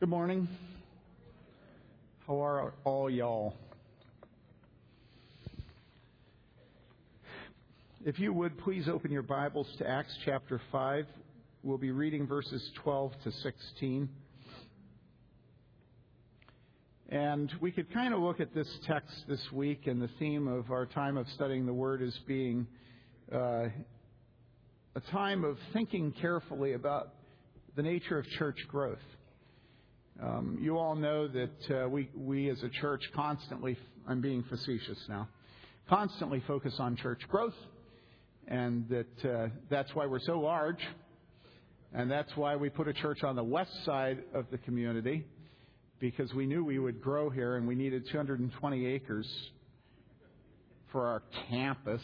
Good morning. How are all y'all? If you would please open your Bibles to Acts chapter 5. We'll be reading verses 12 to 16. And we could kind of look at this text this week, and the theme of our time of studying the Word is being uh, a time of thinking carefully about the nature of church growth. Um, you all know that uh, we, as a church constantly, I'm being facetious now, constantly focus on church growth, and that uh, that's why we're so large, and that's why we put a church on the west side of the community, because we knew we would grow here and we needed 220 acres for our campus.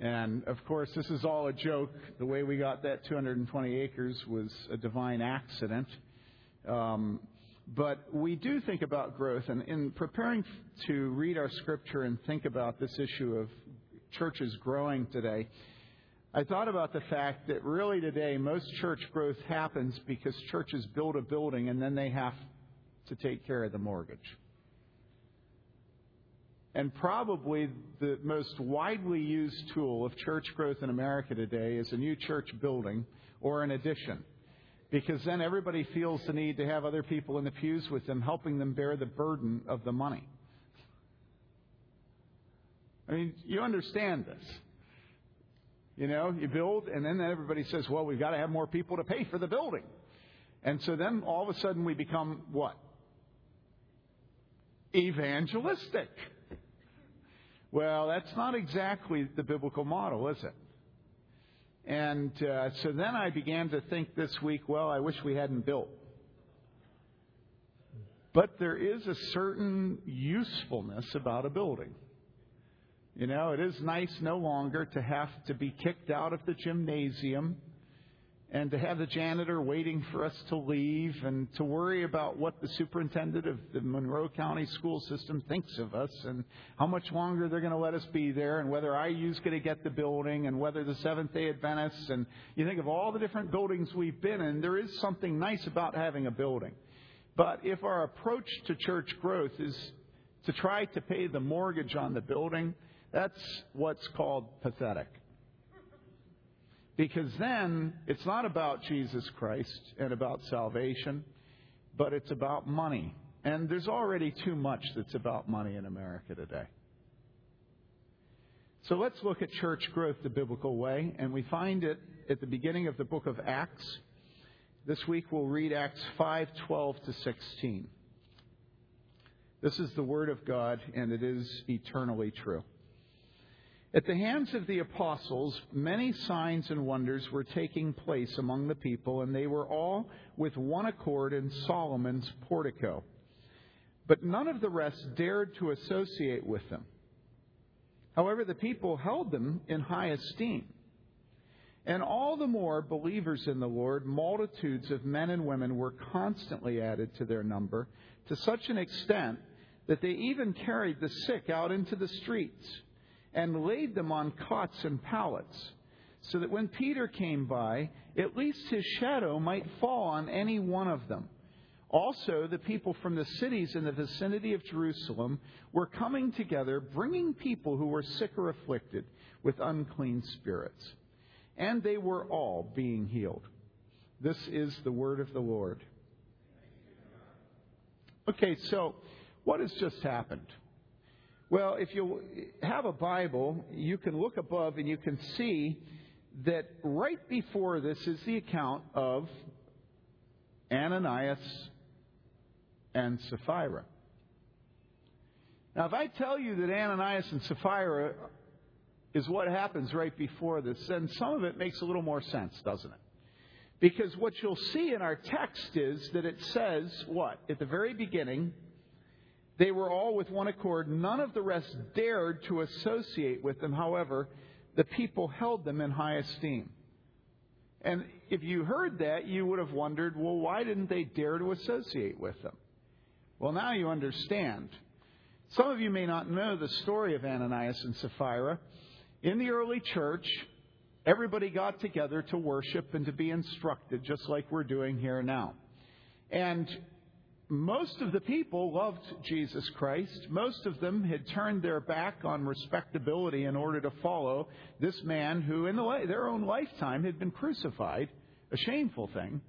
And of course, this is all a joke. The way we got that 220 acres was a divine accident. Um, but we do think about growth. And in preparing to read our scripture and think about this issue of churches growing today, I thought about the fact that really today most church growth happens because churches build a building and then they have to take care of the mortgage. And probably the most widely used tool of church growth in America today is a new church building or an addition because then everybody feels the need to have other people in the pews with them, helping them bear the burden of the money. I mean, you understand this. You know, you build, and then everybody says, well, we've got to have more people to pay for the building. And so then all of a sudden we become what? Evangelistic. Well, that's not exactly the biblical model, is it? And uh, so then I began to think this week, well, I wish we hadn't built. But there is a certain usefulness about a building. You know, it is nice no longer to have to be kicked out of the gymnasium and to have the janitor waiting for us to leave and to worry about what the superintendent of the Monroe County school system thinks of us and how much longer they're going to let us be there and whether IU's going to get the building and whether the Seventh day Adventists and you think of all the different buildings we've been in, there is something nice about having a building. But if our approach to church growth is to try to pay the mortgage on the building, that's what's called pathetic. Because then it's not about Jesus Christ and about salvation, but it's about money. And there's already too much that's about money in America today. So let's look at church growth the biblical way, and we find it at the beginning of the book of Acts. This week we'll read Acts 5:12 to 16. This is the word of God, and it is eternally true. At the hands of the apostles, many signs and wonders were taking place among the people, and they were all with one accord in Solomon's portico. But none of the rest dared to associate with them. However, the people held them in high esteem. And all the more believers in the Lord, multitudes of men and women were constantly added to their number, to such an extent that they even carried the sick out into the streets and laid them on cots and pallets, so that when Peter came by, at least his shadow might fall on any one of them. Also, the people from the cities in the vicinity of Jerusalem were coming together, bringing people who were sick or afflicted with unclean spirits. And they were all being healed. This is the word of the Lord. Okay, so what has just happened? Well, if you have a Bible, you can look above and you can see that right before this is the account of Ananias and Sapphira. Now, if I tell you that Ananias and Sapphira is what happens right before this, then some of it makes a little more sense, doesn't it? Because what you'll see in our text is that it says what? At the very beginning, they were all with one accord. None of the rest dared to associate with them. However, the people held them in high esteem. And if you heard that, you would have wondered, well, why didn't they dare to associate with them? Well, now you understand. Some of you may not know the story of Ananias and Sapphira. In the early church, everybody got together to worship and to be instructed, just like we're doing here now. And most of the people loved Jesus Christ. Most of them had turned their back on respectability in order to follow this man who, in the, their own lifetime, had been crucified, a shameful thing.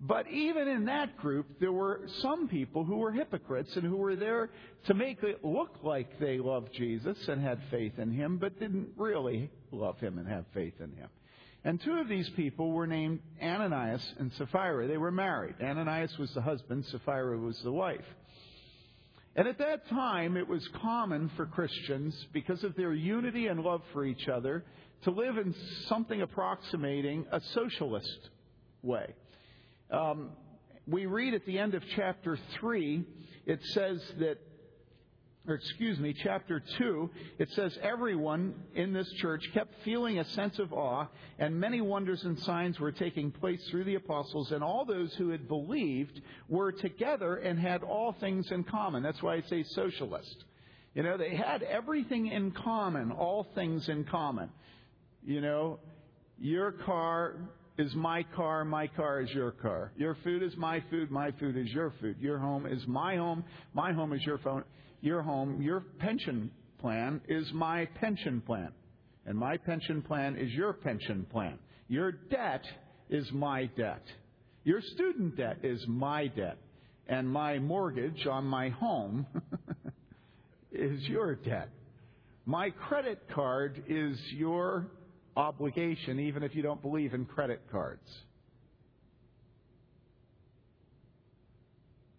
But even in that group, there were some people who were hypocrites and who were there to make it look like they loved Jesus and had faith in him, but didn't really love him and have faith in him. And two of these people were named Ananias and Sapphira. They were married. Ananias was the husband, Sapphira was the wife. And at that time, it was common for Christians, because of their unity and love for each other, to live in something approximating a socialist way. Um, we read at the end of chapter 3, it says that, or excuse me, chapter 2, it says everyone in this church kept feeling a sense of awe, and many wonders and signs were taking place through the apostles, and all those who had believed were together and had all things in common. That's why I say socialist. You know, they had everything in common, all things in common. You know, your car is my car, my car is your car. Your food is my food, my food is your food. Your home is my home, my home is your phone, your home. Your pension plan is my pension plan. And my pension plan is your pension plan. Your debt is my debt. Your student debt is my debt. And my mortgage on my home is your debt. My credit card is your obligation, even if you don't believe in credit cards.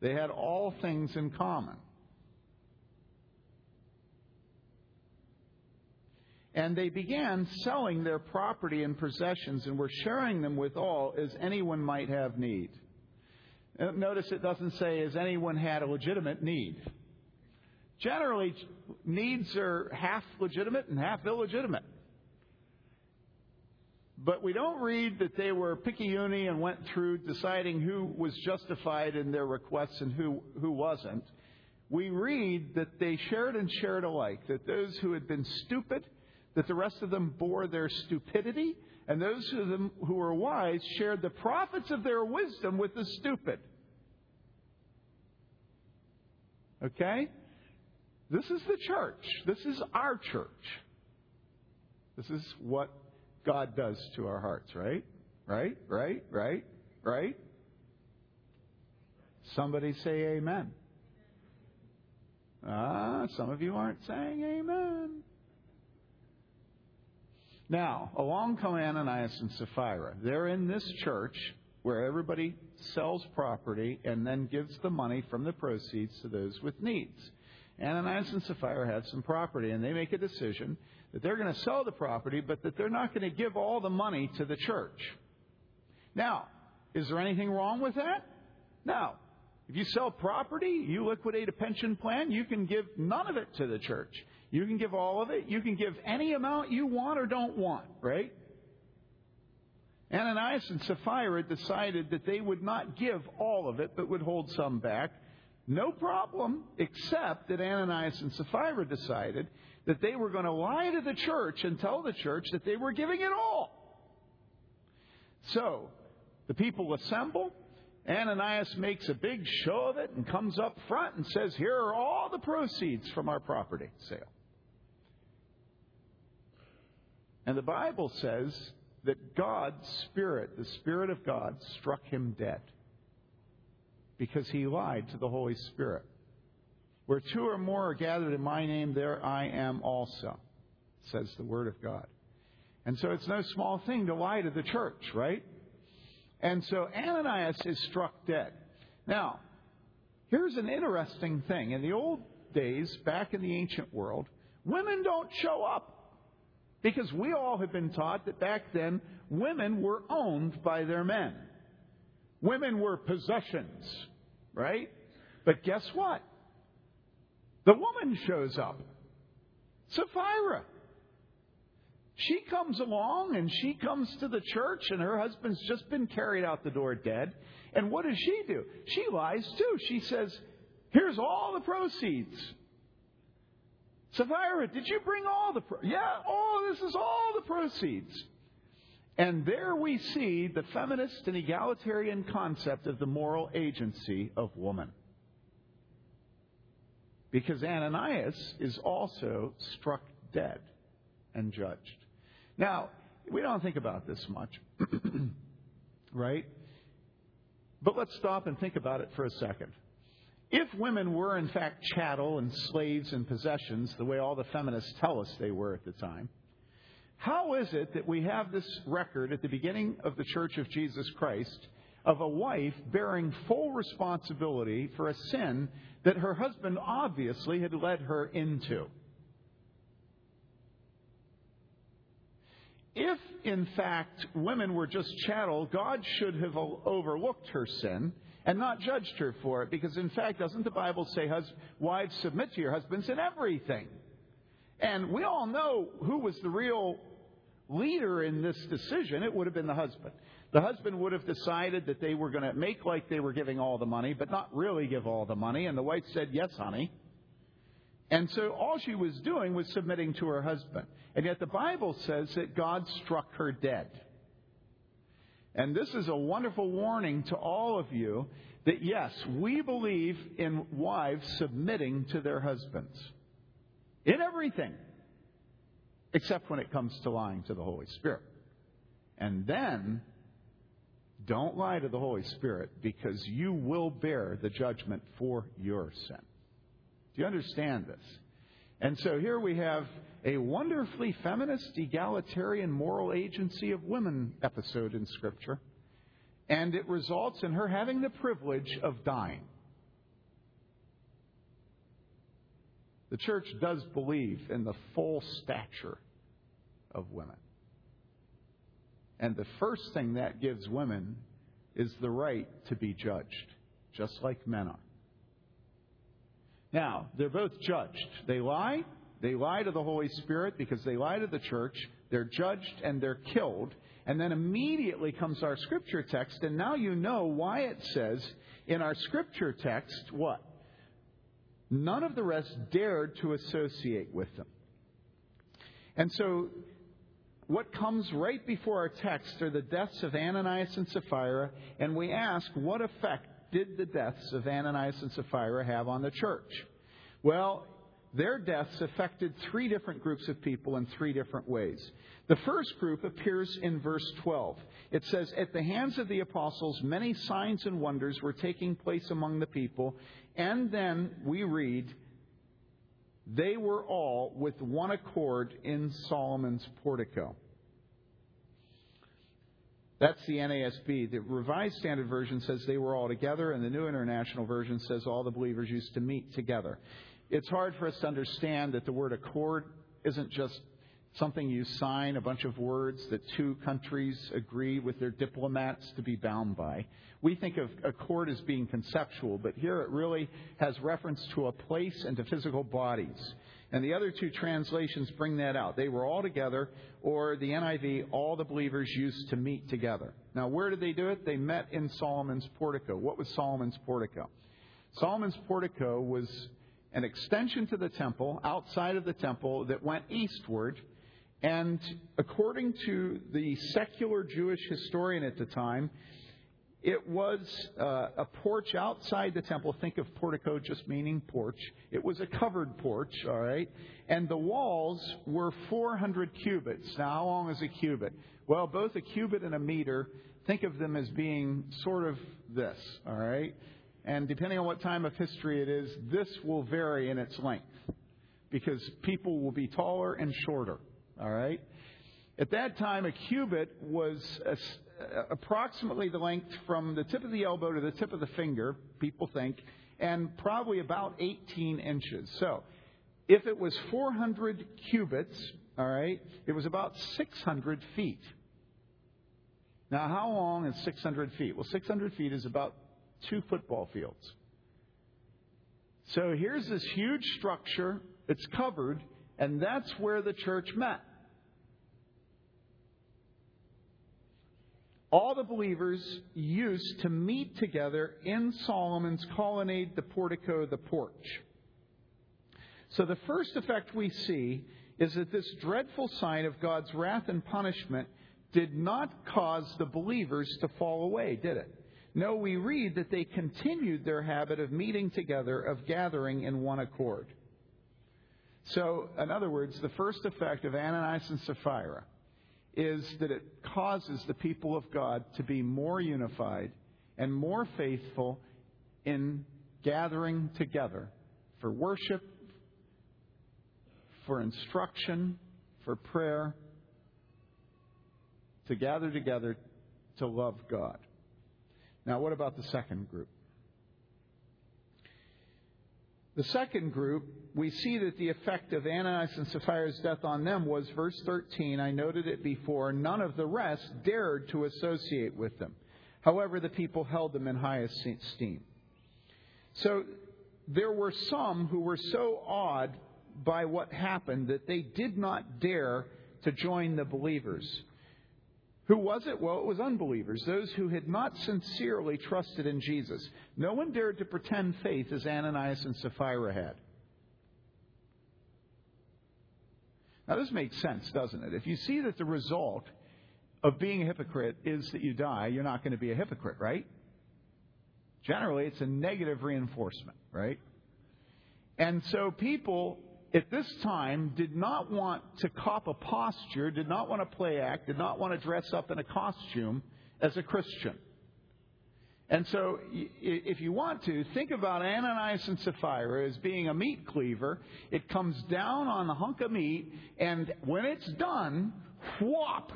They had all things in common. And they began selling their property and possessions and were sharing them with all as anyone might have need. Uh, notice it doesn't say as anyone had a legitimate need. Generally, needs are half legitimate and half illegitimate. But we don't read that they were picayune and went through deciding who was justified in their requests and who, who wasn't. We read that they shared and shared alike, that those who had been stupid, that the rest of them bore their stupidity, and those of them who were wise shared the profits of their wisdom with the stupid. Okay? This is the church. This is our church. This is what God does to our hearts, right? Right? Right? Right? Right? Somebody say amen. Ah, some of you aren't saying amen. Now, along come Ananias and Sapphira. They're in this church where everybody sells property and then gives the money from the proceeds to those with needs. Ananias and Sapphira had some property, and they make a decision that they're going to sell the property, but that they're not going to give all the money to the church. Now, is there anything wrong with that? No. If you sell property, you liquidate a pension plan, you can give none of it to the church. You can give all of it. You can give any amount you want or don't want, right? Ananias and Sapphira decided that they would not give all of it, but would hold some back. No problem, except that Ananias and Sapphira decided that they were going to lie to the church and tell the church that they were giving it all. So, the people assemble. Ananias makes a big show of it and comes up front and says, Here are all the proceeds from our property sale. And the Bible says that God's Spirit, the Spirit of God, struck him dead because he lied to the Holy Spirit. Where two or more are gathered in my name, there I am also, says the Word of God. And so it's no small thing to lie to the church, right? And so Ananias is struck dead. Now, here's an interesting thing. In the old days, back in the ancient world, women don't show up. Because we all have been taught that back then, women were owned by their men. Women were possessions, right? But guess what? The woman shows up. Sapphira. She comes along and she comes to the church, and her husband's just been carried out the door dead. And what does she do? She lies too. She says, Here's all the proceeds. Sapphira, did you bring all the pro- Yeah, oh, this is all the proceeds. And there we see the feminist and egalitarian concept of the moral agency of woman. Because Ananias is also struck dead and judged. Now, we don't think about this much, right? But let's stop and think about it for a second. If women were, in fact, chattel and slaves and possessions, the way all the feminists tell us they were at the time, how is it that we have this record at the beginning of the Church of Jesus Christ of a wife bearing full responsibility for a sin that her husband obviously had led her into? If, in fact, women were just chattel, God should have overlooked her sin and not judged her for it. Because, in fact, doesn't the Bible say, wives, submit to your husbands in everything? And we all know who was the real leader in this decision. It would have been the husband. The husband would have decided that they were going to make like they were giving all the money, but not really give all the money. And the wife said, Yes, honey. And so all she was doing was submitting to her husband. And yet the Bible says that God struck her dead. And this is a wonderful warning to all of you that yes, we believe in wives submitting to their husbands in everything, except when it comes to lying to the Holy Spirit. And then, don't lie to the Holy Spirit because you will bear the judgment for your sin. Do you understand this? And so here we have a wonderfully feminist, egalitarian, moral agency of women episode in Scripture. And it results in her having the privilege of dying. The church does believe in the full stature of women. And the first thing that gives women is the right to be judged, just like men are. Now, they're both judged. They lie. They lie to the Holy Spirit because they lie to the church. They're judged and they're killed. And then immediately comes our scripture text. And now you know why it says in our scripture text what? None of the rest dared to associate with them. And so, what comes right before our text are the deaths of Ananias and Sapphira, and we ask, what effect did the deaths of Ananias and Sapphira have on the church? Well, their deaths affected three different groups of people in three different ways. The first group appears in verse 12. It says, At the hands of the apostles, many signs and wonders were taking place among the people. And then we read, They were all with one accord in Solomon's portico. That's the NASB. The Revised Standard Version says they were all together, and the New International Version says all the believers used to meet together. It's hard for us to understand that the word accord isn't just something you sign, a bunch of words that two countries agree with their diplomats to be bound by. We think of accord as being conceptual, but here it really has reference to a place and to physical bodies. And the other two translations bring that out. They were all together, or the NIV, all the believers used to meet together. Now, where did they do it? They met in Solomon's portico. What was Solomon's portico? Solomon's portico was an extension to the temple, outside of the temple, that went eastward. And according to the secular Jewish historian at the time, it was uh, a porch outside the temple. Think of portico just meaning porch. It was a covered porch, all right? And the walls were 400 cubits. Now, how long is a cubit? Well, both a cubit and a meter, think of them as being sort of this, all right? And depending on what time of history it is, this will vary in its length because people will be taller and shorter, all right? At that time, a cubit was Uh, approximately the length from the tip of the elbow to the tip of the finger, people think, and probably about 18 inches. So, if it was 400 cubits, all right, it was about 600 feet. Now, how long is 600 feet? Well, 600 feet is about two football fields. So here's this huge structure. It's covered, and that's where the church met. All the believers used to meet together in Solomon's colonnade, the portico, the porch. So the first effect we see is that this dreadful sign of God's wrath and punishment did not cause the believers to fall away, did it? No, we read that they continued their habit of meeting together, of gathering in one accord. So, in other words, the first effect of Ananias and Sapphira is that it causes the people of God to be more unified and more faithful in gathering together for worship, for instruction, for prayer, to gather together to love God. Now, what about the second group? The second group, we see that the effect of Ananias and Sapphira's death on them was verse 13. I noted it before. None of the rest dared to associate with them. However, the people held them in high esteem. So there were some who were so awed by what happened that they did not dare to join the believers. Who was it? Well, it was unbelievers, those who had not sincerely trusted in Jesus. No one dared to pretend faith as Ananias and Sapphira had. Now, this makes sense, doesn't it? If you see that the result of being a hypocrite is that you die, you're not going to be a hypocrite, right? Generally, it's a negative reinforcement, right? And so people at this time did not want to cop a posture, did not want to play act, did not want to dress up in a costume as a Christian. And so, if you want to, think about Ananias and Sapphira as being a meat cleaver. It comes down on the hunk of meat, and when it's done, whop!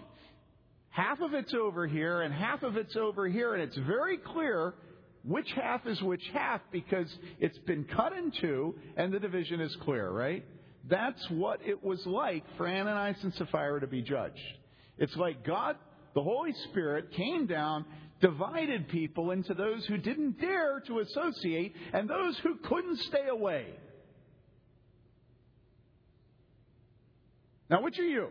Half of it's over here, and half of it's over here, and it's very clear which half is which half because it's been cut in two and the division is clear, right? That's what it was like for Ananias and Sapphira to be judged. It's like God, the Holy Spirit, came down, divided people into those who didn't dare to associate and those who couldn't stay away. Now, which are you?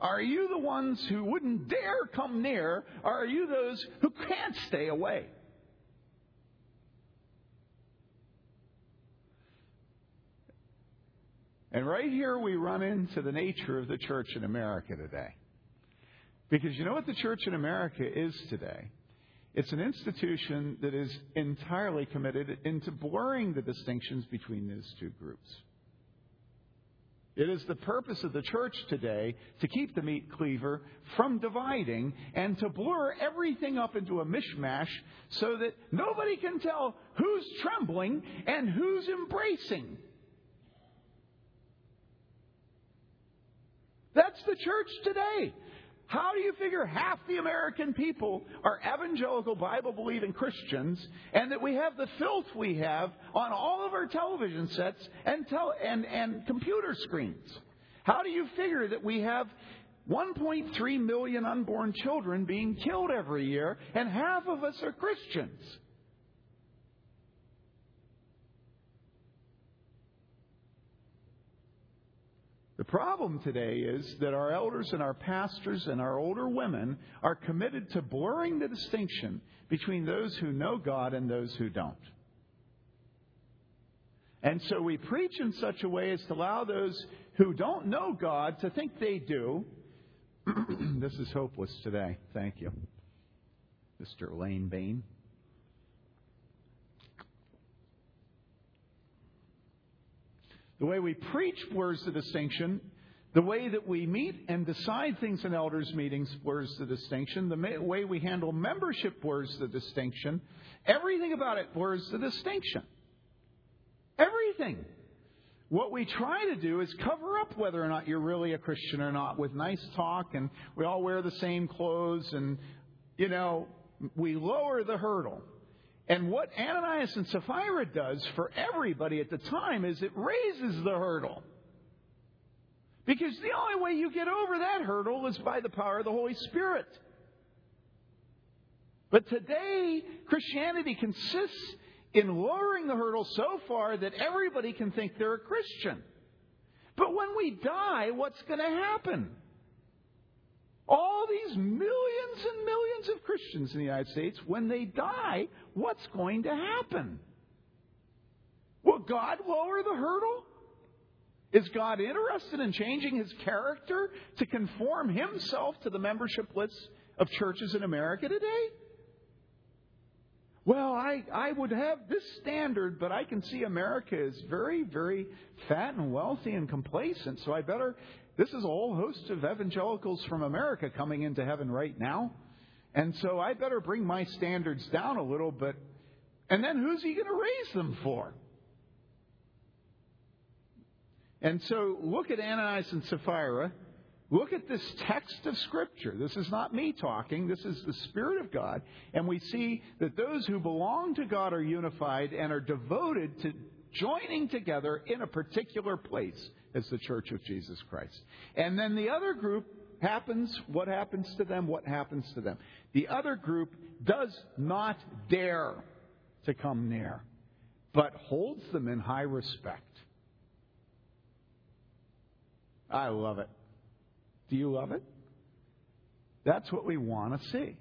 Are you the ones who wouldn't dare come near? Or are you those who can't stay away? And right here we run into the nature of the church in America today. Because you know what the church in America is today? It's an institution that is entirely committed into blurring the distinctions between these two groups. It is the purpose of the church today to keep the meat cleaver from dividing and to blur everything up into a mishmash so that nobody can tell who's trembling and who's embracing. That's the church today. How do you figure half the American people are evangelical Bible believing Christians and that we have the filth we have on all of our television sets and, tel- and, and computer screens? How do you figure that we have 1.3 million unborn children being killed every year and half of us are Christians? Problem today is that our elders and our pastors and our older women are committed to blurring the distinction between those who know God and those who don't. And so we preach in such a way as to allow those who don't know God to think they do. this is hopeless today. Thank you, Mr. Lane Bain. The way we preach blurs the distinction. The way that we meet and decide things in elders' meetings blurs the distinction. The way we handle membership blurs the distinction. Everything about it blurs the distinction. Everything. What we try to do is cover up whether or not you're really a Christian or not with nice talk and we all wear the same clothes and, you know, we lower the hurdle. And what Ananias and Sapphira does for everybody at the time is it raises the hurdle. Because the only way you get over that hurdle is by the power of the Holy Spirit. But today, Christianity consists in lowering the hurdle so far that everybody can think they're a Christian. But when we die, what's going to happen? All these millions and millions of Christians in the United States, when they die, what's going to happen? Will God lower the hurdle? Is God interested in changing his character to conform himself to the membership lists of churches in America today? Well, I, I would have this standard, but I can see America is very, very fat and wealthy and complacent, so I better. This is a whole host of evangelicals from America coming into heaven right now. And so I better bring my standards down a little bit. And then who's he going to raise them for? And so look at Ananias and Sapphira. Look at this text of Scripture. This is not me talking. This is the Spirit of God. And we see that those who belong to God are unified and are devoted to joining together in a particular place as the Church of Jesus Christ. And then the other group happens, what happens to them? What happens to them? The other group does not dare to come near, but holds them in high respect. I love it. Do you love it? That's what we want to see.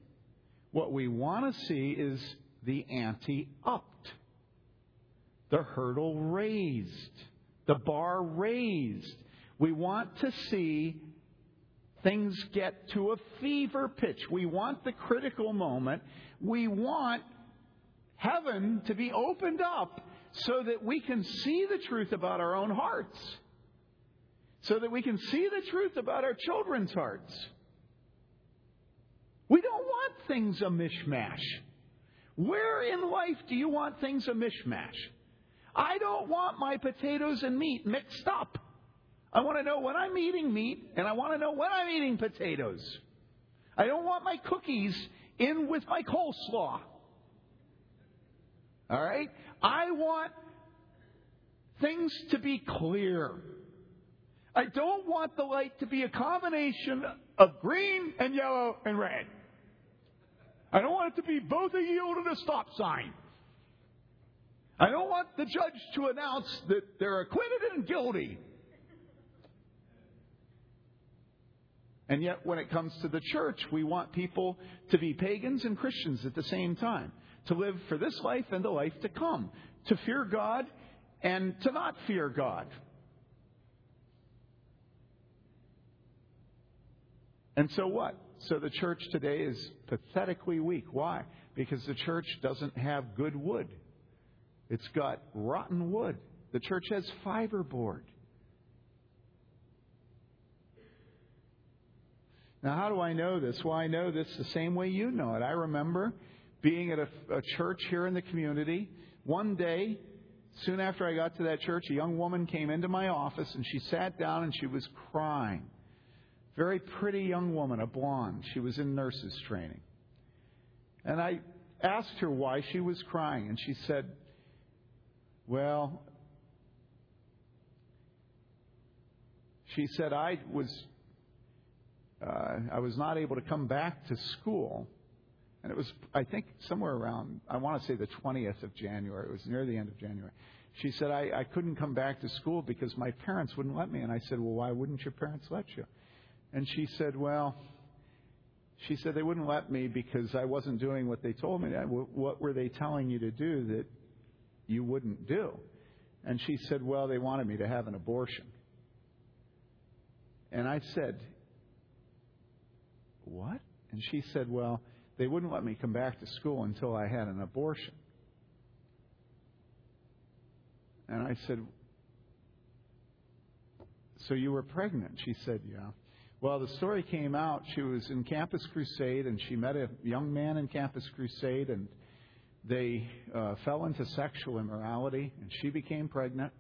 What we want to see is the ante upped, the hurdle raised, the bar raised. We want to see things get to a fever pitch. We want the critical moment. We want heaven to be opened up so that we can see the truth about our own hearts so that we can see the truth about our children's hearts. We don't want things a mishmash. Where in life do you want things a mishmash? I don't want my potatoes and meat mixed up. I want to know when I'm eating meat, and I want to know when I'm eating potatoes. I don't want my cookies in with my coleslaw. All right? I want things to be clear. I don't want the light to be a combination of green and yellow and red. I don't want it to be both a yield and a stop sign. I don't want the judge to announce that they're acquitted and guilty. And yet, when it comes to the church, we want people to be pagans and Christians at the same time, to live for this life and the life to come, to fear God and to not fear God. And so what? So the church today is pathetically weak. Why? Because the church doesn't have good wood. It's got rotten wood. The church has fiberboard. Now, how do I know this? Well, I know this the same way you know it. I remember being at a, a church here in the community. One day, soon after I got to that church, a young woman came into my office and she sat down and she was crying. Very pretty young woman, a blonde. She was in nurses training. And I asked her why she was crying, and she said, Well, she said, I was, uh, I was not able to come back to school. And it was, I think, somewhere around, I want to say the 20th of January. It was near the end of January. She said, I, I couldn't come back to school because my parents wouldn't let me. And I said, Well, why wouldn't your parents let you? And she said, Well, she said they wouldn't let me because I wasn't doing what they told me. What were they telling you to do that you wouldn't do? And she said, Well, they wanted me to have an abortion. And I said, What? And she said, Well, they wouldn't let me come back to school until I had an abortion. And I said, So you were pregnant? She said, Yeah. Well, the story came out. She was in Campus Crusade, and she met a young man in Campus Crusade, and they uh, fell into sexual immorality, and she became pregnant.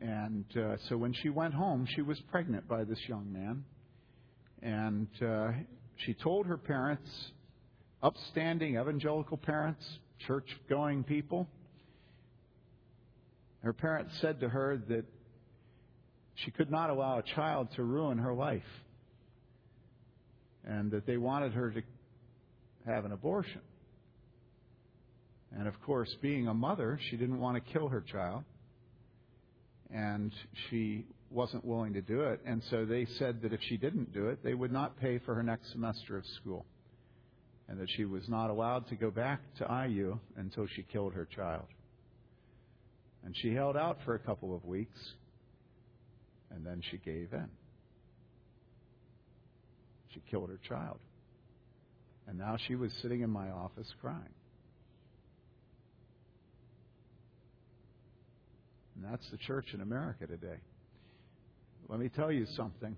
And uh, so when she went home, she was pregnant by this young man. And uh, she told her parents, upstanding evangelical parents, church going people, her parents said to her that she could not allow a child to ruin her life. And that they wanted her to have an abortion. And of course, being a mother, she didn't want to kill her child. And she wasn't willing to do it. And so they said that if she didn't do it, they would not pay for her next semester of school. And that she was not allowed to go back to IU until she killed her child. And she held out for a couple of weeks And then she gave in. She killed her child. And now she was sitting in my office crying. And that's the church in America today. Let me tell you something.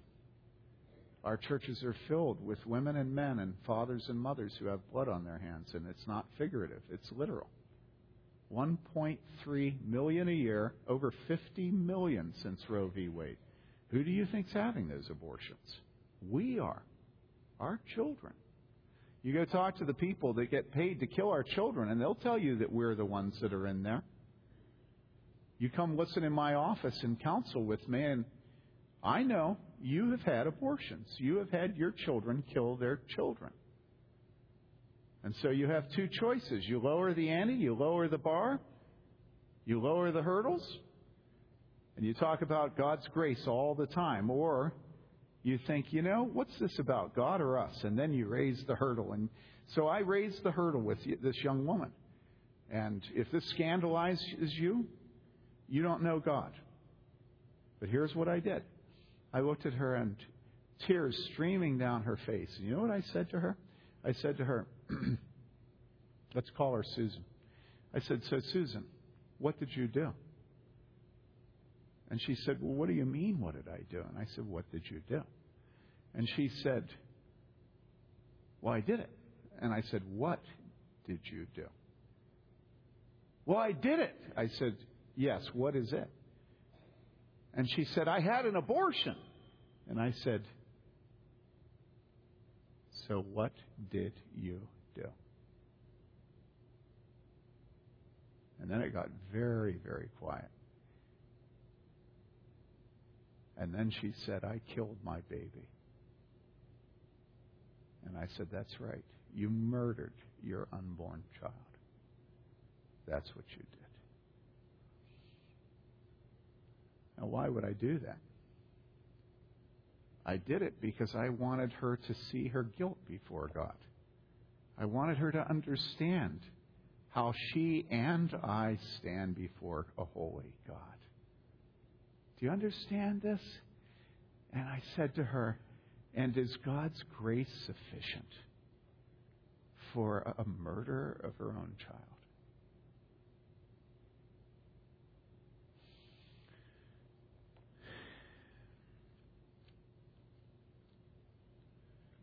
Our churches are filled with women and men and fathers and mothers who have blood on their hands, and it's not figurative, it's literal. 1.3 million a year, over 50 million since Roe v. Wade. Who do you think's having those abortions? We are. Our children. You go talk to the people that get paid to kill our children, and they'll tell you that we're the ones that are in there. You come listen in my office and counsel with me, and I know you have had abortions. You have had your children kill their children. And so you have two choices. You lower the ante, you lower the bar, you lower the hurdles, and you talk about God's grace all the time. Or you think, you know, what's this about, God or us? And then you raise the hurdle. And so I raised the hurdle with this young woman. And if this scandalizes you, you don't know God. But here's what I did I looked at her and tears streaming down her face. And you know what I said to her? I said to her, let's call her Susan. I said, So, Susan, what did you do? And she said, Well, what do you mean, what did I do? And I said, What did you do? And she said, Well, I did it. And I said, What did you do? Well, I did it. I said, Yes, what is it? And she said, I had an abortion. And I said, So what did you do? And then it got very, very quiet. And then she said, I killed my baby. And I said, That's right. You murdered your unborn child. That's what you did. Now, why would I do that? I did it because I wanted her to see her guilt before God. I wanted her to understand how she and I stand before a holy God. Do you understand this? And I said to her, And is God's grace sufficient for a murder of her own child?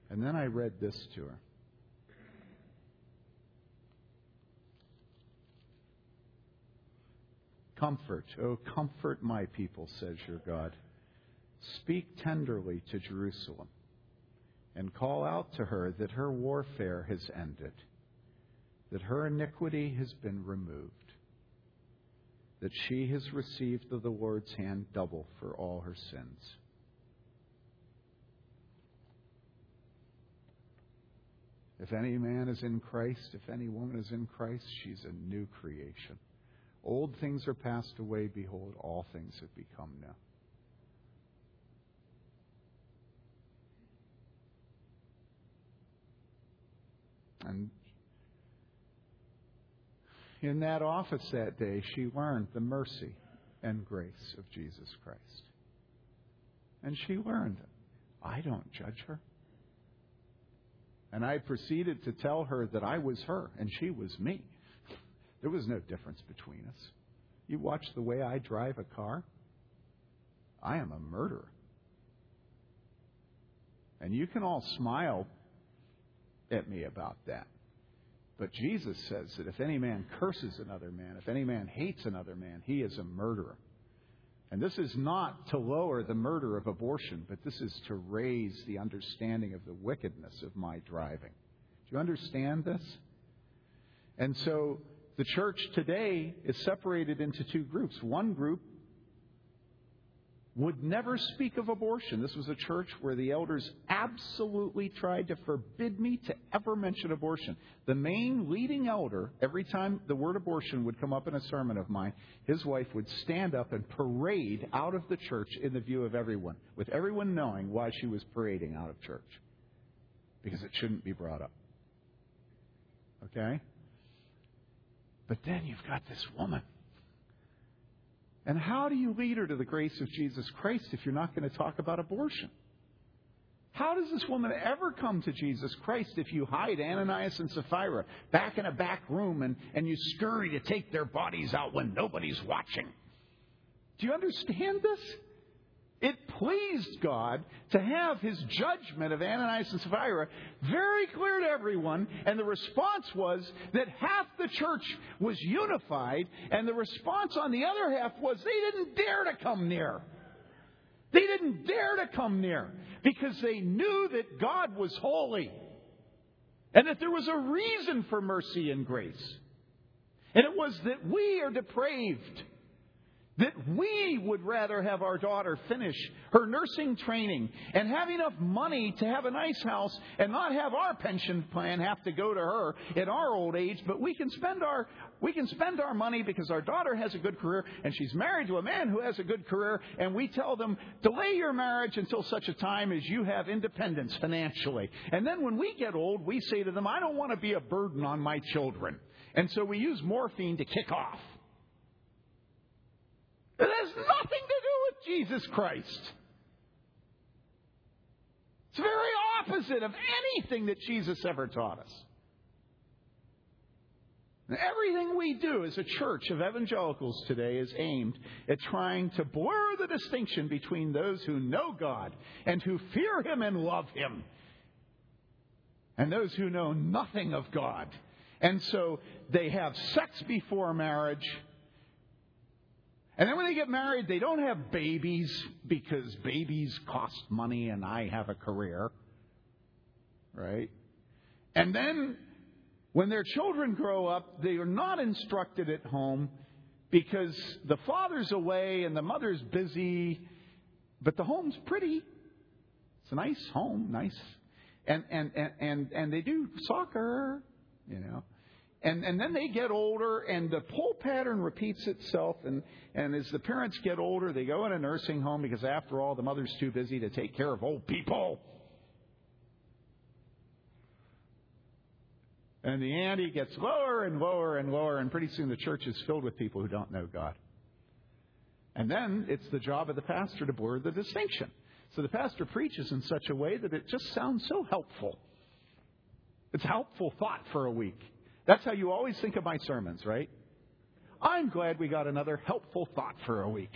And then I read this to her. Comfort, oh, comfort my people, says your God. Speak tenderly to Jerusalem and call out to her that her warfare has ended, that her iniquity has been removed, that she has received of the Lord's hand double for all her sins. If any man is in Christ, if any woman is in Christ, she's a new creation. Old things are passed away. Behold, all things have become new. And in that office that day, she learned the mercy and grace of Jesus Christ. And she learned, I don't judge her. And I proceeded to tell her that I was her and she was me. There was no difference between us. You watch the way I drive a car, I am a murderer. And you can all smile at me about that. But Jesus says that if any man curses another man, if any man hates another man, he is a murderer. And this is not to lower the murder of abortion, but this is to raise the understanding of the wickedness of my driving. Do you understand this? And so the church today is separated into two groups. One group would never speak of abortion. This was a church where the elders absolutely tried to forbid me to ever mention abortion. The main leading elder, every time the word abortion would come up in a sermon of mine, his wife would stand up and parade out of the church in the view of everyone, with everyone knowing why she was parading out of church. Because it shouldn't be brought up. Okay? But then you've got this woman And how do you lead her to the grace of Jesus Christ if you're not going to talk about abortion? How does this woman ever come to Jesus Christ if you hide Ananias and Sapphira back in a back room and, and you scurry to take their bodies out when nobody's watching? Do you understand this? It pleased God to have his judgment of Ananias and Sapphira very clear to everyone, and the response was that half the church was unified, and the response on the other half was they didn't dare to come near. They didn't dare to come near because they knew that God was holy and that there was a reason for mercy and grace. And it was that we are depraved that we would rather have our daughter finish her nursing training and have enough money to have a nice house and not have our pension plan have to go to her at our old age, but we can spend our we can spend our money because our daughter has a good career and she's married to a man who has a good career and we tell them delay your marriage until such a time as you have independence financially. And then when we get old, we say to them, I don't want to be a burden on my children. And so we use morphine to kick off. It has nothing to do with Jesus Christ. It's very opposite of anything that Jesus ever taught us. Everything we do as a church of evangelicals today is aimed at trying to blur the distinction between those who know God and who fear Him and love Him, and those who know nothing of God. And so they have sex before marriage and then when they get married, they don't have babies because babies cost money and I have a career. Right? And then when their children grow up, they are not instructed at home because the father's away and the mother's busy, but the home's pretty. It's a nice home, nice. And and and and, and they do soccer, you know. And, and then they get older, and the pull pattern repeats itself. And, and as the parents get older, they go in a nursing home because, after all, the mother's too busy to take care of old people. And the ante gets lower and lower and lower, and pretty soon the church is filled with people who don't know God. And then it's the job of the pastor to blur the distinction. So the pastor preaches in such a way that it just sounds so helpful. It's helpful thought for a week. That's how you always think of my sermons, right? I'm glad we got another helpful thought for a week.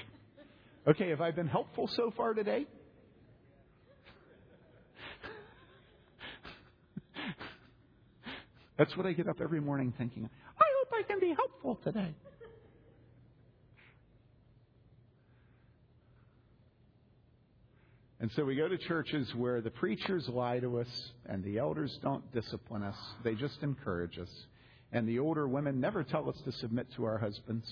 Okay, have I been helpful so far today? That's what I get up every morning thinking. I hope I can be helpful today. And so we go to churches where the preachers lie to us and the elders don't discipline us, they just encourage us and the older women never tell us to submit to our husbands.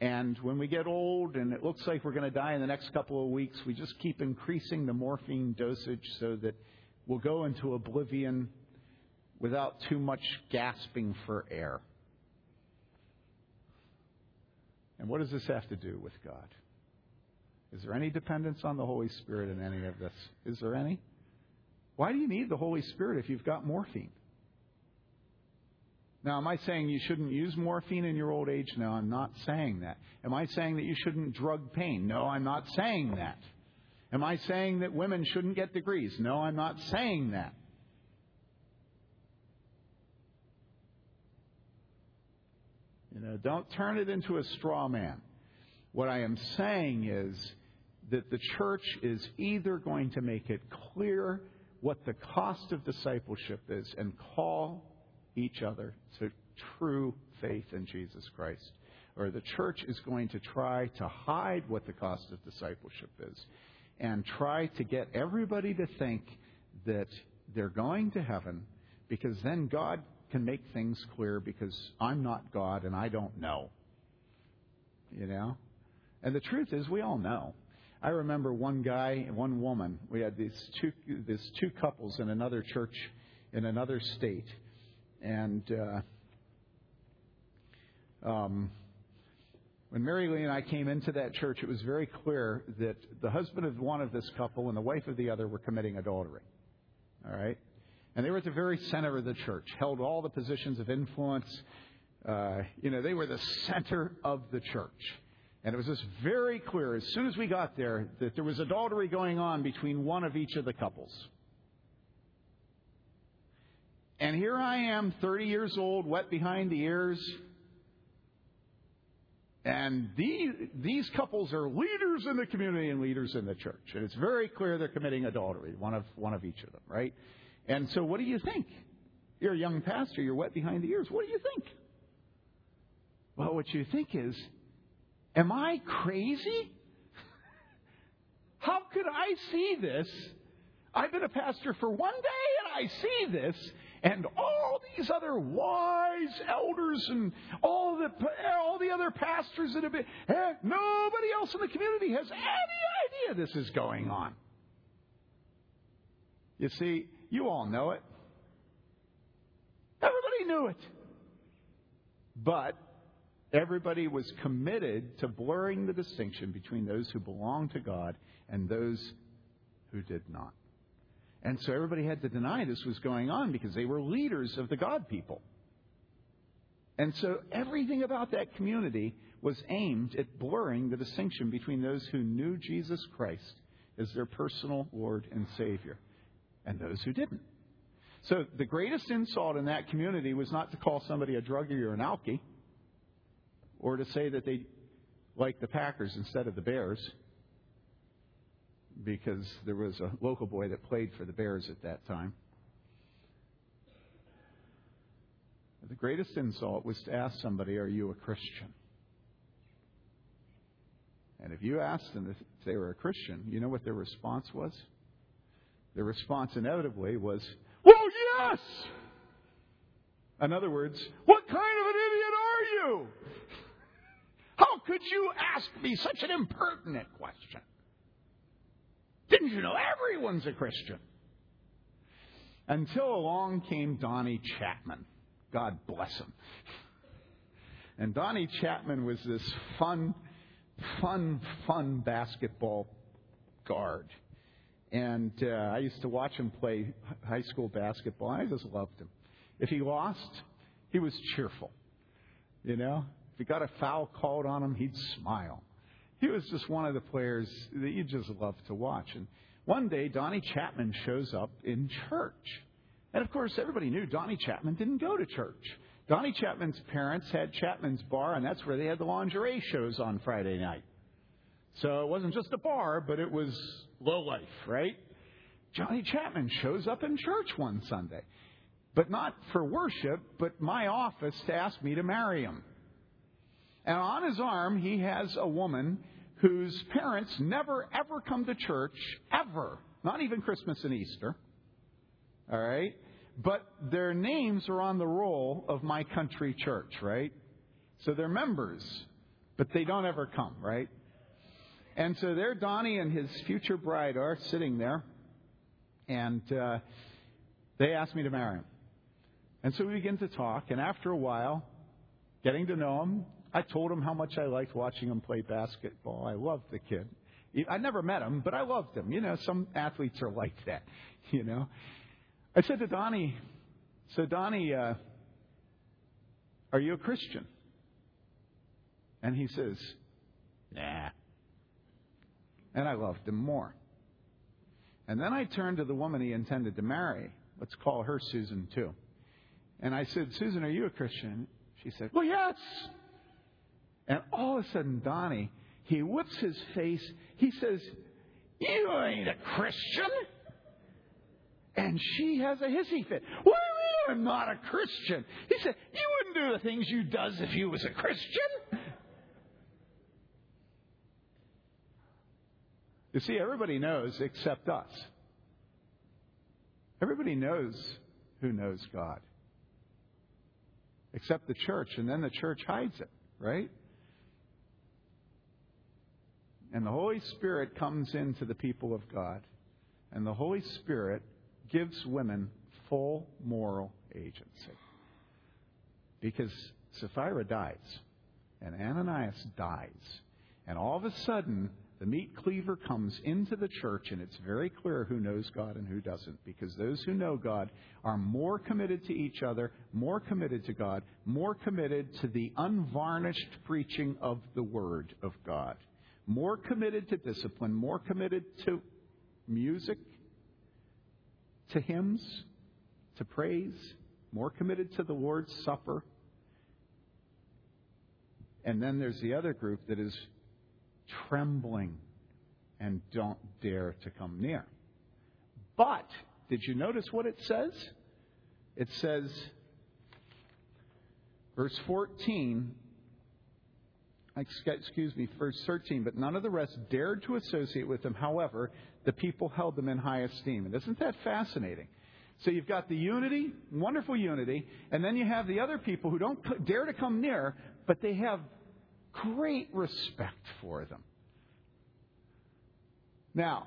And when we get old and it looks like we're going to die in the next couple of weeks, we just keep increasing the morphine dosage so that we'll go into oblivion without too much gasping for air. And what does this have to do with God? Is there any dependence on the Holy Spirit in any of this? Is there any? Why do you need the Holy Spirit if you've got morphine? Now, am I saying you shouldn't use morphine in your old age? No, I'm not saying that. Am I saying that you shouldn't drug pain? No, I'm not saying that. Am I saying that women shouldn't get degrees? No, I'm not saying that. You know, don't turn it into a straw man. What I am saying is that the church is either going to make it clear what the cost of discipleship is and call each other to true faith in Jesus Christ. Or the church is going to try to hide what the cost of discipleship is and try to get everybody to think that they're going to heaven because then God can make things clear because I'm not God and I don't know. You know? And the truth is, we all know. I remember one guy and one woman. We had these two, these two couples in another church in another state and uh, um, when Mary Lee and I came into that church, it was very clear that the husband of one of this couple and the wife of the other were committing adultery. All right? And they were at the very center of the church, held all the positions of influence, uh, you know, they were the center of the church. And it was just very clear as soon as we got there that there was adultery going on between one of each of the couples. And here I am, 30 years old, wet behind the ears. And these, these couples are leaders in the community and leaders in the church. And it's very clear they're committing adultery, one of, one of each of them, right? And so what do you think? You're a young pastor, you're wet behind the ears. What do you think? Well, what you think is, am I crazy? How could I see this? I've been a pastor for one day and I see this, and all these other wise elders and all the all the other pastors that have been eh, nobody else in the community has any idea this is going on. You see, you all know it. Everybody knew it. But everybody was committed to blurring the distinction between those who belonged to God and those who did not. And so everybody had to deny this was going on because they were leaders of the God people. And so everything about that community was aimed at blurring the distinction between those who knew Jesus Christ as their personal Lord and Savior and those who didn't. So the greatest insult in that community was not to call somebody a druggie or an alkie or to say that they like the Packers instead of the Bears because there was a local boy that played for the Bears at that time. The greatest insult was to ask somebody, Are you a Christian? And if you asked them if they were a Christian, you know what their response was? Their response inevitably was, Well, yes! In other words, what kind of an idiot are you? How could you ask me such an impertinent question? Didn't you know everyone's a Christian? Until along came Donnie Chapman. God bless him. And Donnie Chapman was this fun, fun, fun basketball guard. And uh, I used to watch him play high school basketball. I just loved him. If he lost, he was cheerful. You know, if he got a foul called on him, he'd smile he was just one of the players that you just love to watch. And one day, Donnie Chapman shows up in church. And of course, everybody knew Donnie Chapman didn't go to church. Donnie Chapman's parents had Chapman's Bar, and that's where they had the lingerie shows on Friday night. So it wasn't just a bar, but it was low life, right? Johnny Chapman shows up in church one Sunday, but not for worship, but my office to ask me to marry him. And on his arm, he has a woman whose parents never, ever come to church, ever. Not even Christmas and Easter. All right? But their names are on the roll of my country church, right? So they're members, but they don't ever come, right? And so there Donnie and his future bride are sitting there, and uh, they asked me to marry him. And so we begin to talk, and after a while, getting to know him, I told him how much I liked watching him play basketball. I loved the kid. I never met him, but I loved him. You know, some athletes are like that. You know, I said to Donnie, "So Donnie, uh, are you a Christian?" And he says, "Nah." And I loved him more. And then I turned to the woman he intended to marry. Let's call her Susan too. And I said, "Susan, are you a Christian?" She said, "Well, yes." And all of a sudden, Donnie, he whips his face. He says, You ain't a Christian. And she has a hissy fit. What do you mean I'm not a Christian? He said, You wouldn't do the things you does if you was a Christian. You see, everybody knows except us. Everybody knows who knows God. Except the church, and then the church hides it, right? And the Holy Spirit comes into the people of God. And the Holy Spirit gives women full moral agency. Because Sapphira dies, and Ananias dies, and all of a sudden, The meat cleaver comes into the church, and it's very clear who knows God and who doesn't, because those who know God are more committed to each other, more committed to God, more committed to the unvarnished preaching of the Word of God, more committed to discipline, more committed to music, to hymns, to praise, more committed to the Lord's Supper. And then there's the other group that is trembling and don't dare to come near. But, did you notice what it says? It says, verse 14, excuse me, verse 13, but none of the rest dared to associate with them. However, the people held them in high esteem. And isn't that fascinating? So you've got the unity, wonderful unity, and then you have the other people who don't dare to come near, but they have great respect for them. Now,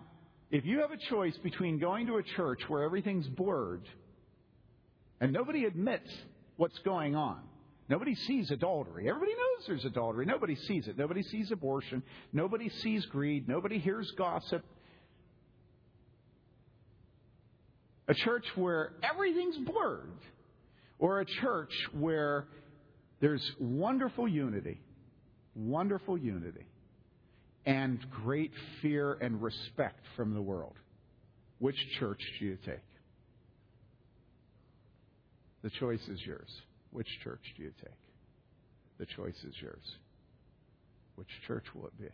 if you have a choice between going to a church where everything's blurred and nobody admits what's going on, nobody sees adultery. Everybody knows there's adultery. Nobody sees it. Nobody sees abortion. Nobody sees greed. Nobody hears gossip. A church where everything's blurred, or a church where there's wonderful unity wonderful unity, and great fear and respect from the world. Which church do you take? The choice is yours. Which church do you take? The choice is yours. Which church will it be?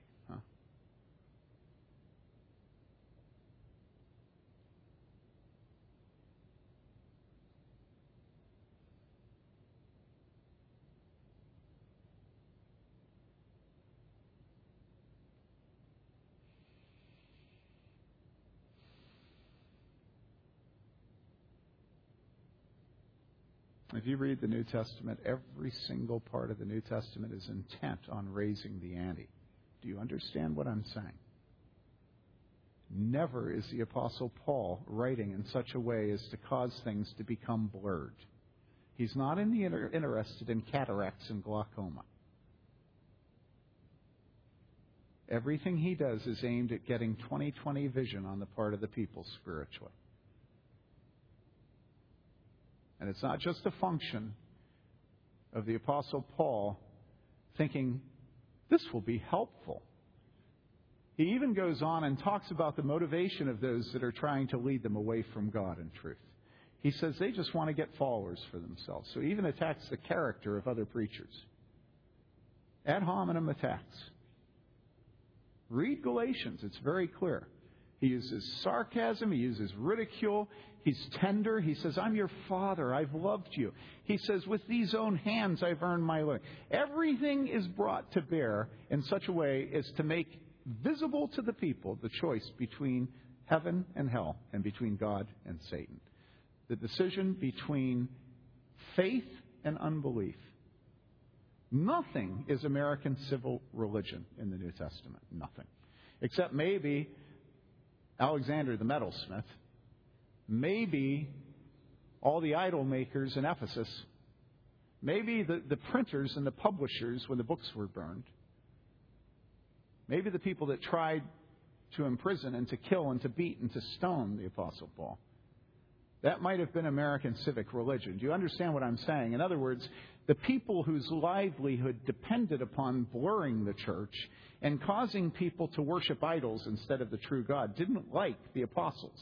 If you read the New Testament, every single part of the New Testament is intent on raising the ante. Do you understand what I'm saying? Never is the Apostle Paul writing in such a way as to cause things to become blurred. He's not in inter- interested in cataracts and glaucoma. Everything he does is aimed at getting 2020 vision on the part of the people spiritually. And it's not just a function of the Apostle Paul thinking, this will be helpful. He even goes on and talks about the motivation of those that are trying to lead them away from God and truth. He says they just want to get followers for themselves. So he even attacks the character of other preachers. Ad hominem attacks. Read Galatians, it's very clear. He uses sarcasm, he uses ridicule, He's tender. He says, I'm your father. I've loved you. He says, with these own hands I've earned my living. Everything is brought to bear in such a way as to make visible to the people the choice between heaven and hell and between God and Satan. The decision between faith and unbelief. Nothing is American civil religion in the New Testament. Nothing. Except maybe Alexander the metalsmith maybe all the idol makers in Ephesus, maybe the, the printers and the publishers when the books were burned, maybe the people that tried to imprison and to kill and to beat and to stone the Apostle Paul. That might have been American civic religion. Do you understand what I'm saying? In other words, the people whose livelihood depended upon blurring the church and causing people to worship idols instead of the true God didn't like the apostles.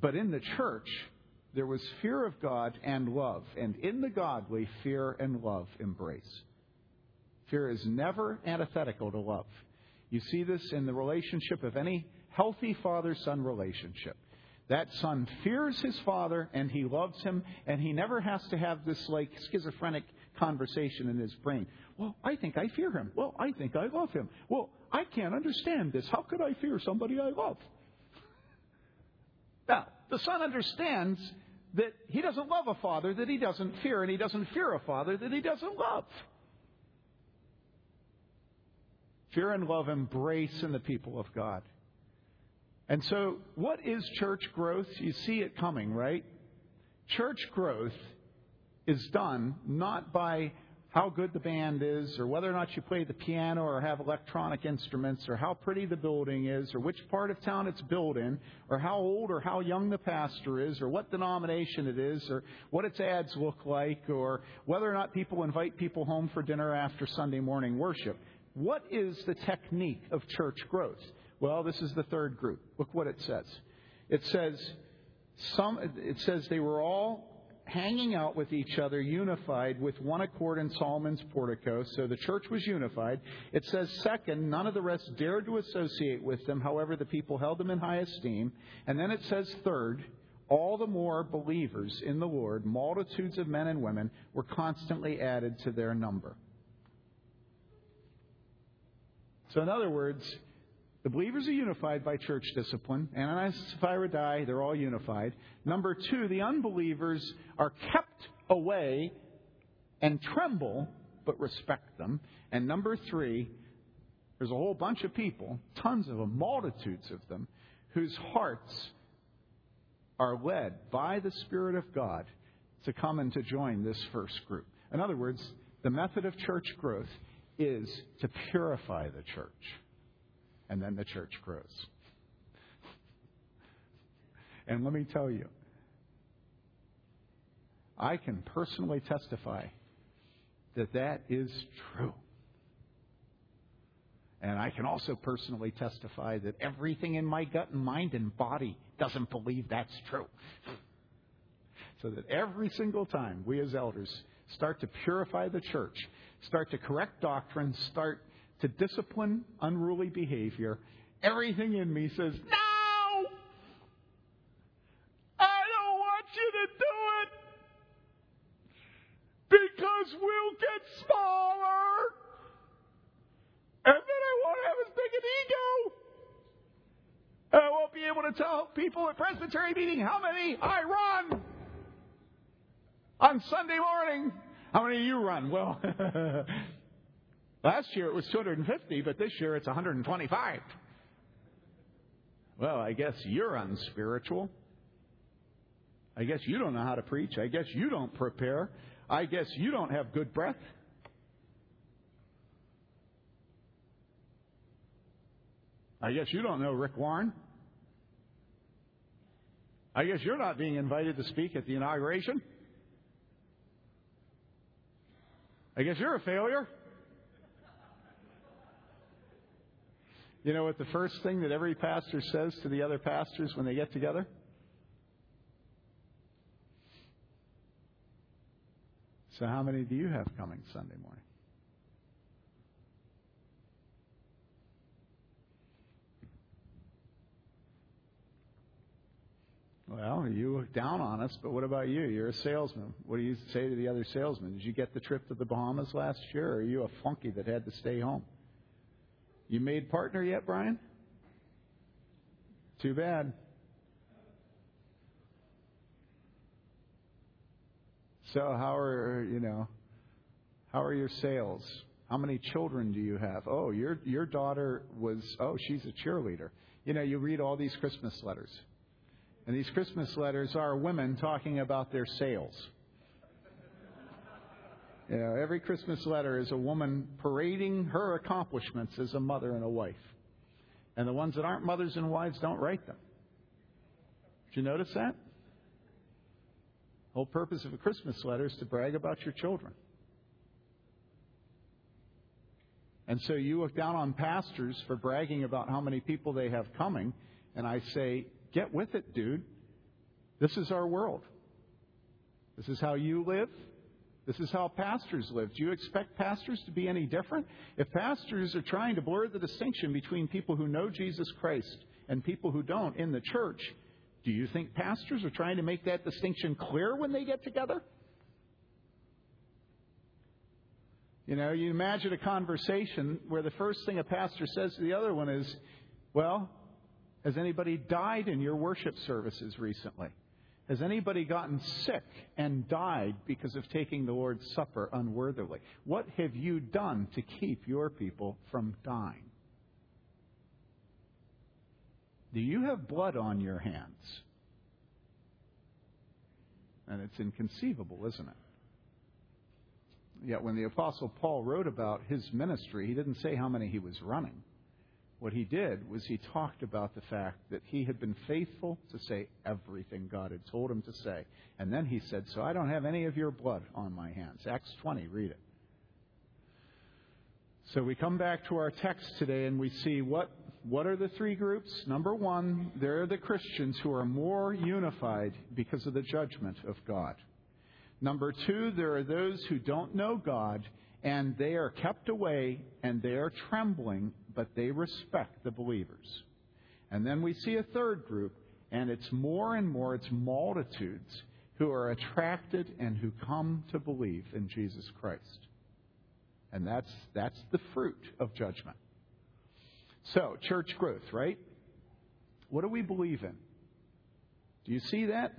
But in the church, there was fear of God and love. And in the godly, fear and love embrace. Fear is never antithetical to love. You see this in the relationship of any healthy father son relationship. That son fears his father and he loves him, and he never has to have this like schizophrenic conversation in his brain. Well, I think I fear him. Well, I think I love him. Well, I can't understand this. How could I fear somebody I love? Now, the son understands that he doesn't love a father that he doesn't fear, and he doesn't fear a father that he doesn't love. Fear and love embrace in the people of God. And so, what is church growth? You see it coming, right? Church growth is done not by how good the band is, or whether or not you play the piano or have electronic instruments, or how pretty the building is, or which part of town it's built in, or how old or how young the pastor is, or what denomination it is, or what its ads look like, or whether or not people invite people home for dinner after Sunday morning worship. What is the technique of church growth? Well, this is the third group. Look what it says. It says some it says they were all hanging out with each other, unified with one accord in Solomon's portico. So the church was unified. It says, second, none of the rest dared to associate with them. However, the people held them in high esteem. And then it says, third, all the more believers in the Lord, multitudes of men and women, were constantly added to their number. So, in other words, the believers are unified by church discipline. Ananias and Sapphira die, they're all unified. Number two, the unbelievers are kept away and tremble, but respect them. And number three, there's a whole bunch of people, tons of them, multitudes of them, whose hearts are led by the Spirit of God to come and to join this first group. In other words, the method of church growth is to purify the church and then the church grows. And let me tell you, I can personally testify that that is true. And I can also personally testify that everything in my gut and mind and body doesn't believe that's true. So that every single time we as elders start to purify the church, start to correct doctrine, start to discipline unruly behavior, everything in me says, No! I don't want you to do it! Because we'll get smaller! And then I won't have as big an ego! I won't be able to tell people at Presbytery meeting how many I run on Sunday morning. How many of you run? Well, Last year it was 250, but this year it's 125. Well, I guess you're unspiritual. I guess you don't know how to preach. I guess you don't prepare. I guess you don't have good breath. I guess you don't know Rick Warren. I guess you're not being invited to speak at the inauguration. I guess you're a failure. You know what the first thing that every pastor says to the other pastors when they get together? So, how many do you have coming Sunday morning? Well, you look down on us, but what about you? You're a salesman. What do you say to the other salesmen? Did you get the trip to the Bahamas last year, or are you a funky that had to stay home? You made partner yet, Brian? Too bad. So how are you know how are your sales? How many children do you have? Oh, your your daughter was oh, she's a cheerleader. You know, you read all these Christmas letters. And these Christmas letters are women talking about their sales. You know, every Christmas letter is a woman parading her accomplishments as a mother and a wife. And the ones that aren't mothers and wives don't write them. Did you notice that? The whole purpose of a Christmas letter is to brag about your children. And so you look down on pastors for bragging about how many people they have coming, and I say, get with it, dude. This is our world. This is how you live. This is how pastors live. Do you expect pastors to be any different? If pastors are trying to blur the distinction between people who know Jesus Christ and people who don't in the church, do you think pastors are trying to make that distinction clear when they get together? You know, you imagine a conversation where the first thing a pastor says to the other one is, Well, has anybody died in your worship services recently? Has anybody gotten sick and died because of taking the Lord's Supper unworthily? What have you done to keep your people from dying? Do you have blood on your hands? And it's inconceivable, isn't it? Yet when the Apostle Paul wrote about his ministry, he didn't say how many he was running. What he did was he talked about the fact that he had been faithful to say everything God had told him to say. And then he said, So I don't have any of your blood on my hands. Acts 20, read it. So we come back to our text today and we see what, what are the three groups? Number one, there are the Christians who are more unified because of the judgment of God. Number two, there are those who don't know God and they are kept away and they are trembling, but they respect the believers. And then we see a third group, and it's more and more, it's multitudes who are attracted and who come to believe in Jesus Christ. And that's, that's the fruit of judgment. So, church growth, right? What do we believe in? Do you see that?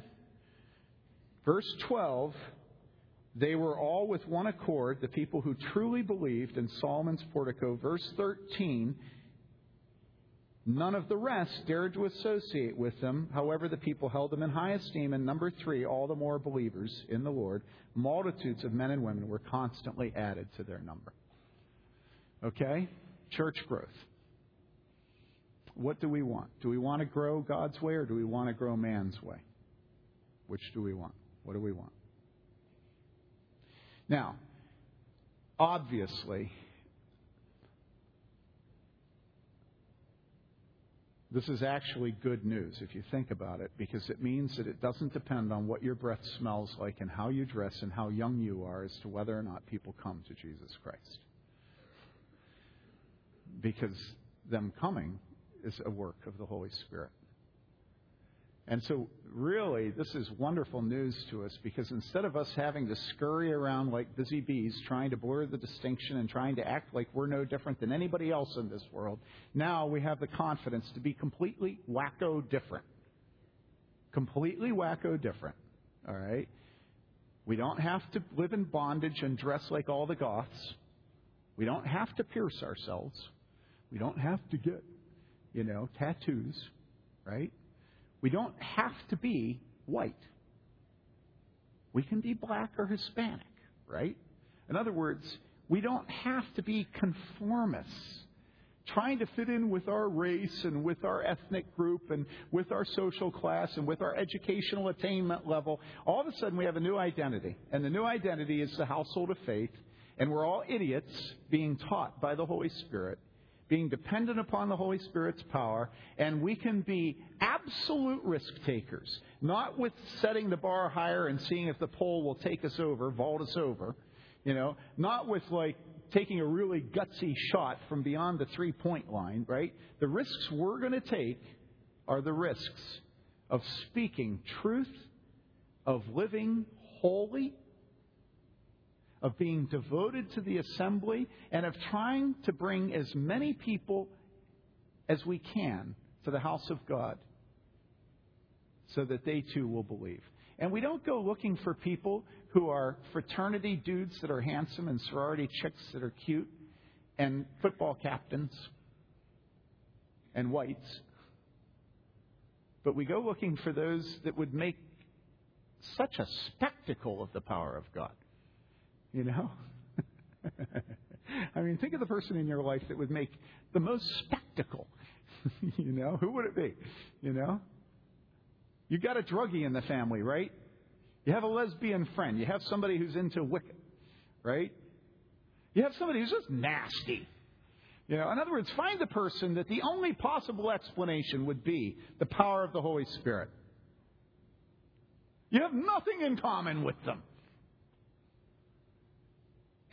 Verse 12 they were all with one accord, the people who truly believed in Solomon's portico. Verse 13 None of the rest dared to associate with them. However, the people held them in high esteem. And number three, all the more believers in the Lord. Multitudes of men and women were constantly added to their number. Okay? Church growth. What do we want? Do we want to grow God's way or do we want to grow man's way? Which do we want? What do we want? Now, obviously, This is actually good news if you think about it, because it means that it doesn't depend on what your breath smells like and how you dress and how young you are as to whether or not people come to Jesus Christ. Because them coming is a work of the Holy Spirit. And so, really, this is wonderful news to us because instead of us having to scurry around like busy bees trying to blur the distinction and trying to act like we're no different than anybody else in this world, now we have the confidence to be completely wacko different. Completely wacko different. All right? We don't have to live in bondage and dress like all the Goths. We don't have to pierce ourselves. We don't have to get, you know, tattoos, right? We don't have to be white. We can be black or Hispanic, right? In other words, we don't have to be conformists, trying to fit in with our race and with our ethnic group and with our social class and with our educational attainment level. All of a sudden, we have a new identity. And the new identity is the household of faith. And we're all idiots being taught by the Holy Spirit being dependent upon the Holy Spirit's power, and we can be absolute risk takers, not with setting the bar higher and seeing if the pole will take us over, vault us over, you know, not with like taking a really gutsy shot from beyond the three point line, right? The risks we're going to take are the risks of speaking truth, of living holy, of being devoted to the assembly, and of trying to bring as many people as we can to the house of God so that they too will believe. And we don't go looking for people who are fraternity dudes that are handsome and sorority chicks that are cute and football captains and whites. But we go looking for those that would make such a spectacle of the power of God. You know? I mean, think of the person in your life that would make the most spectacle. you know? Who would it be? You know? You got a druggie in the family, right? You have a lesbian friend. You have somebody who's into Wicca, right? You have somebody who's just nasty. You know, in other words, find the person that the only possible explanation would be the power of the Holy Spirit. You have nothing in common with them.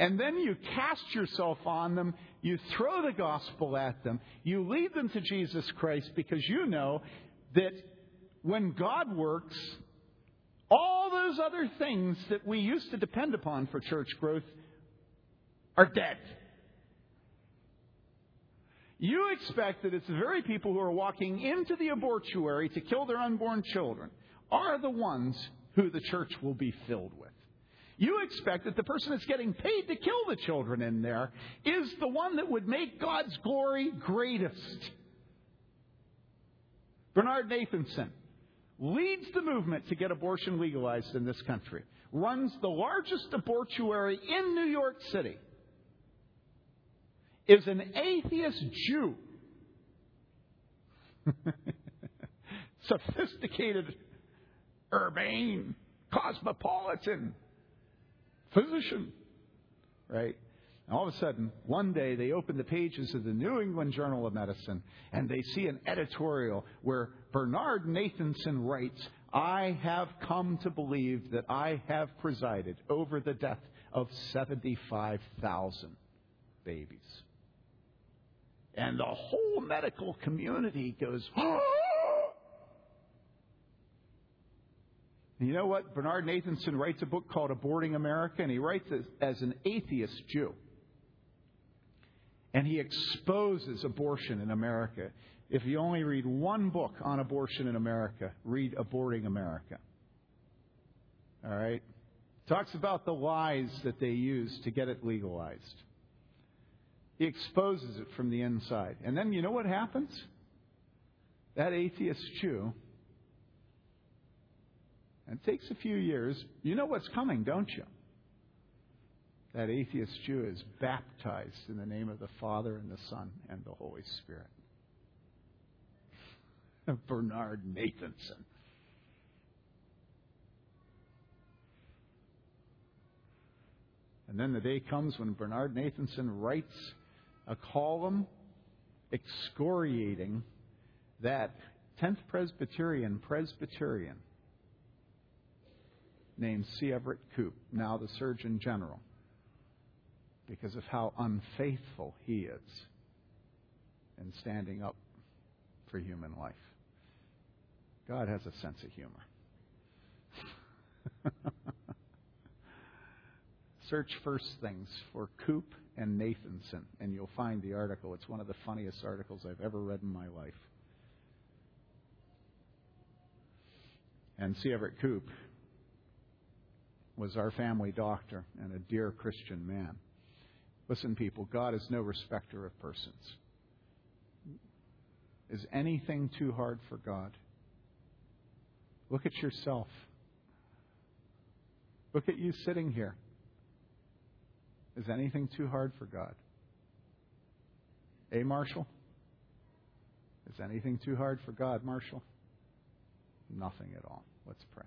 And then you cast yourself on them. You throw the gospel at them. You lead them to Jesus Christ because you know that when God works, all those other things that we used to depend upon for church growth are dead. You expect that it's the very people who are walking into the abortuary to kill their unborn children are the ones who the church will be filled with. You expect that the person that's getting paid to kill the children in there is the one that would make God's glory greatest. Bernard Nathanson leads the movement to get abortion legalized in this country, runs the largest abortuary in New York City, is an atheist Jew. Sophisticated, urbane, cosmopolitan physician, right? And all of a sudden, one day they open the pages of the New England Journal of Medicine and they see an editorial where Bernard Nathanson writes, I have come to believe that I have presided over the death of 75,000 babies. And the whole medical community goes, oh! You know what? Bernard Nathanson writes a book called Aborting America, and he writes it as an atheist Jew. And he exposes abortion in America. If you only read one book on abortion in America, read Aborting America. All right? Talks about the lies that they use to get it legalized. He exposes it from the inside. And then you know what happens? That atheist Jew it takes a few years. You know what's coming, don't you? That atheist Jew is baptized in the name of the Father and the Son and the Holy Spirit. Bernard Nathanson. And then the day comes when Bernard Nathanson writes a column excoriating that 10th Presbyterian Presbyterian named C. Everett Koop, now the Surgeon General, because of how unfaithful he is in standing up for human life. God has a sense of humor. Search first things for Koop and Nathanson, and you'll find the article. It's one of the funniest articles I've ever read in my life. And C. Everett Koop was our family doctor and a dear Christian man. Listen, people, God is no respecter of persons. Is anything too hard for God? Look at yourself. Look at you sitting here. Is anything too hard for God? Hey, Marshall? Is anything too hard for God, Marshall? Nothing at all. Let's pray.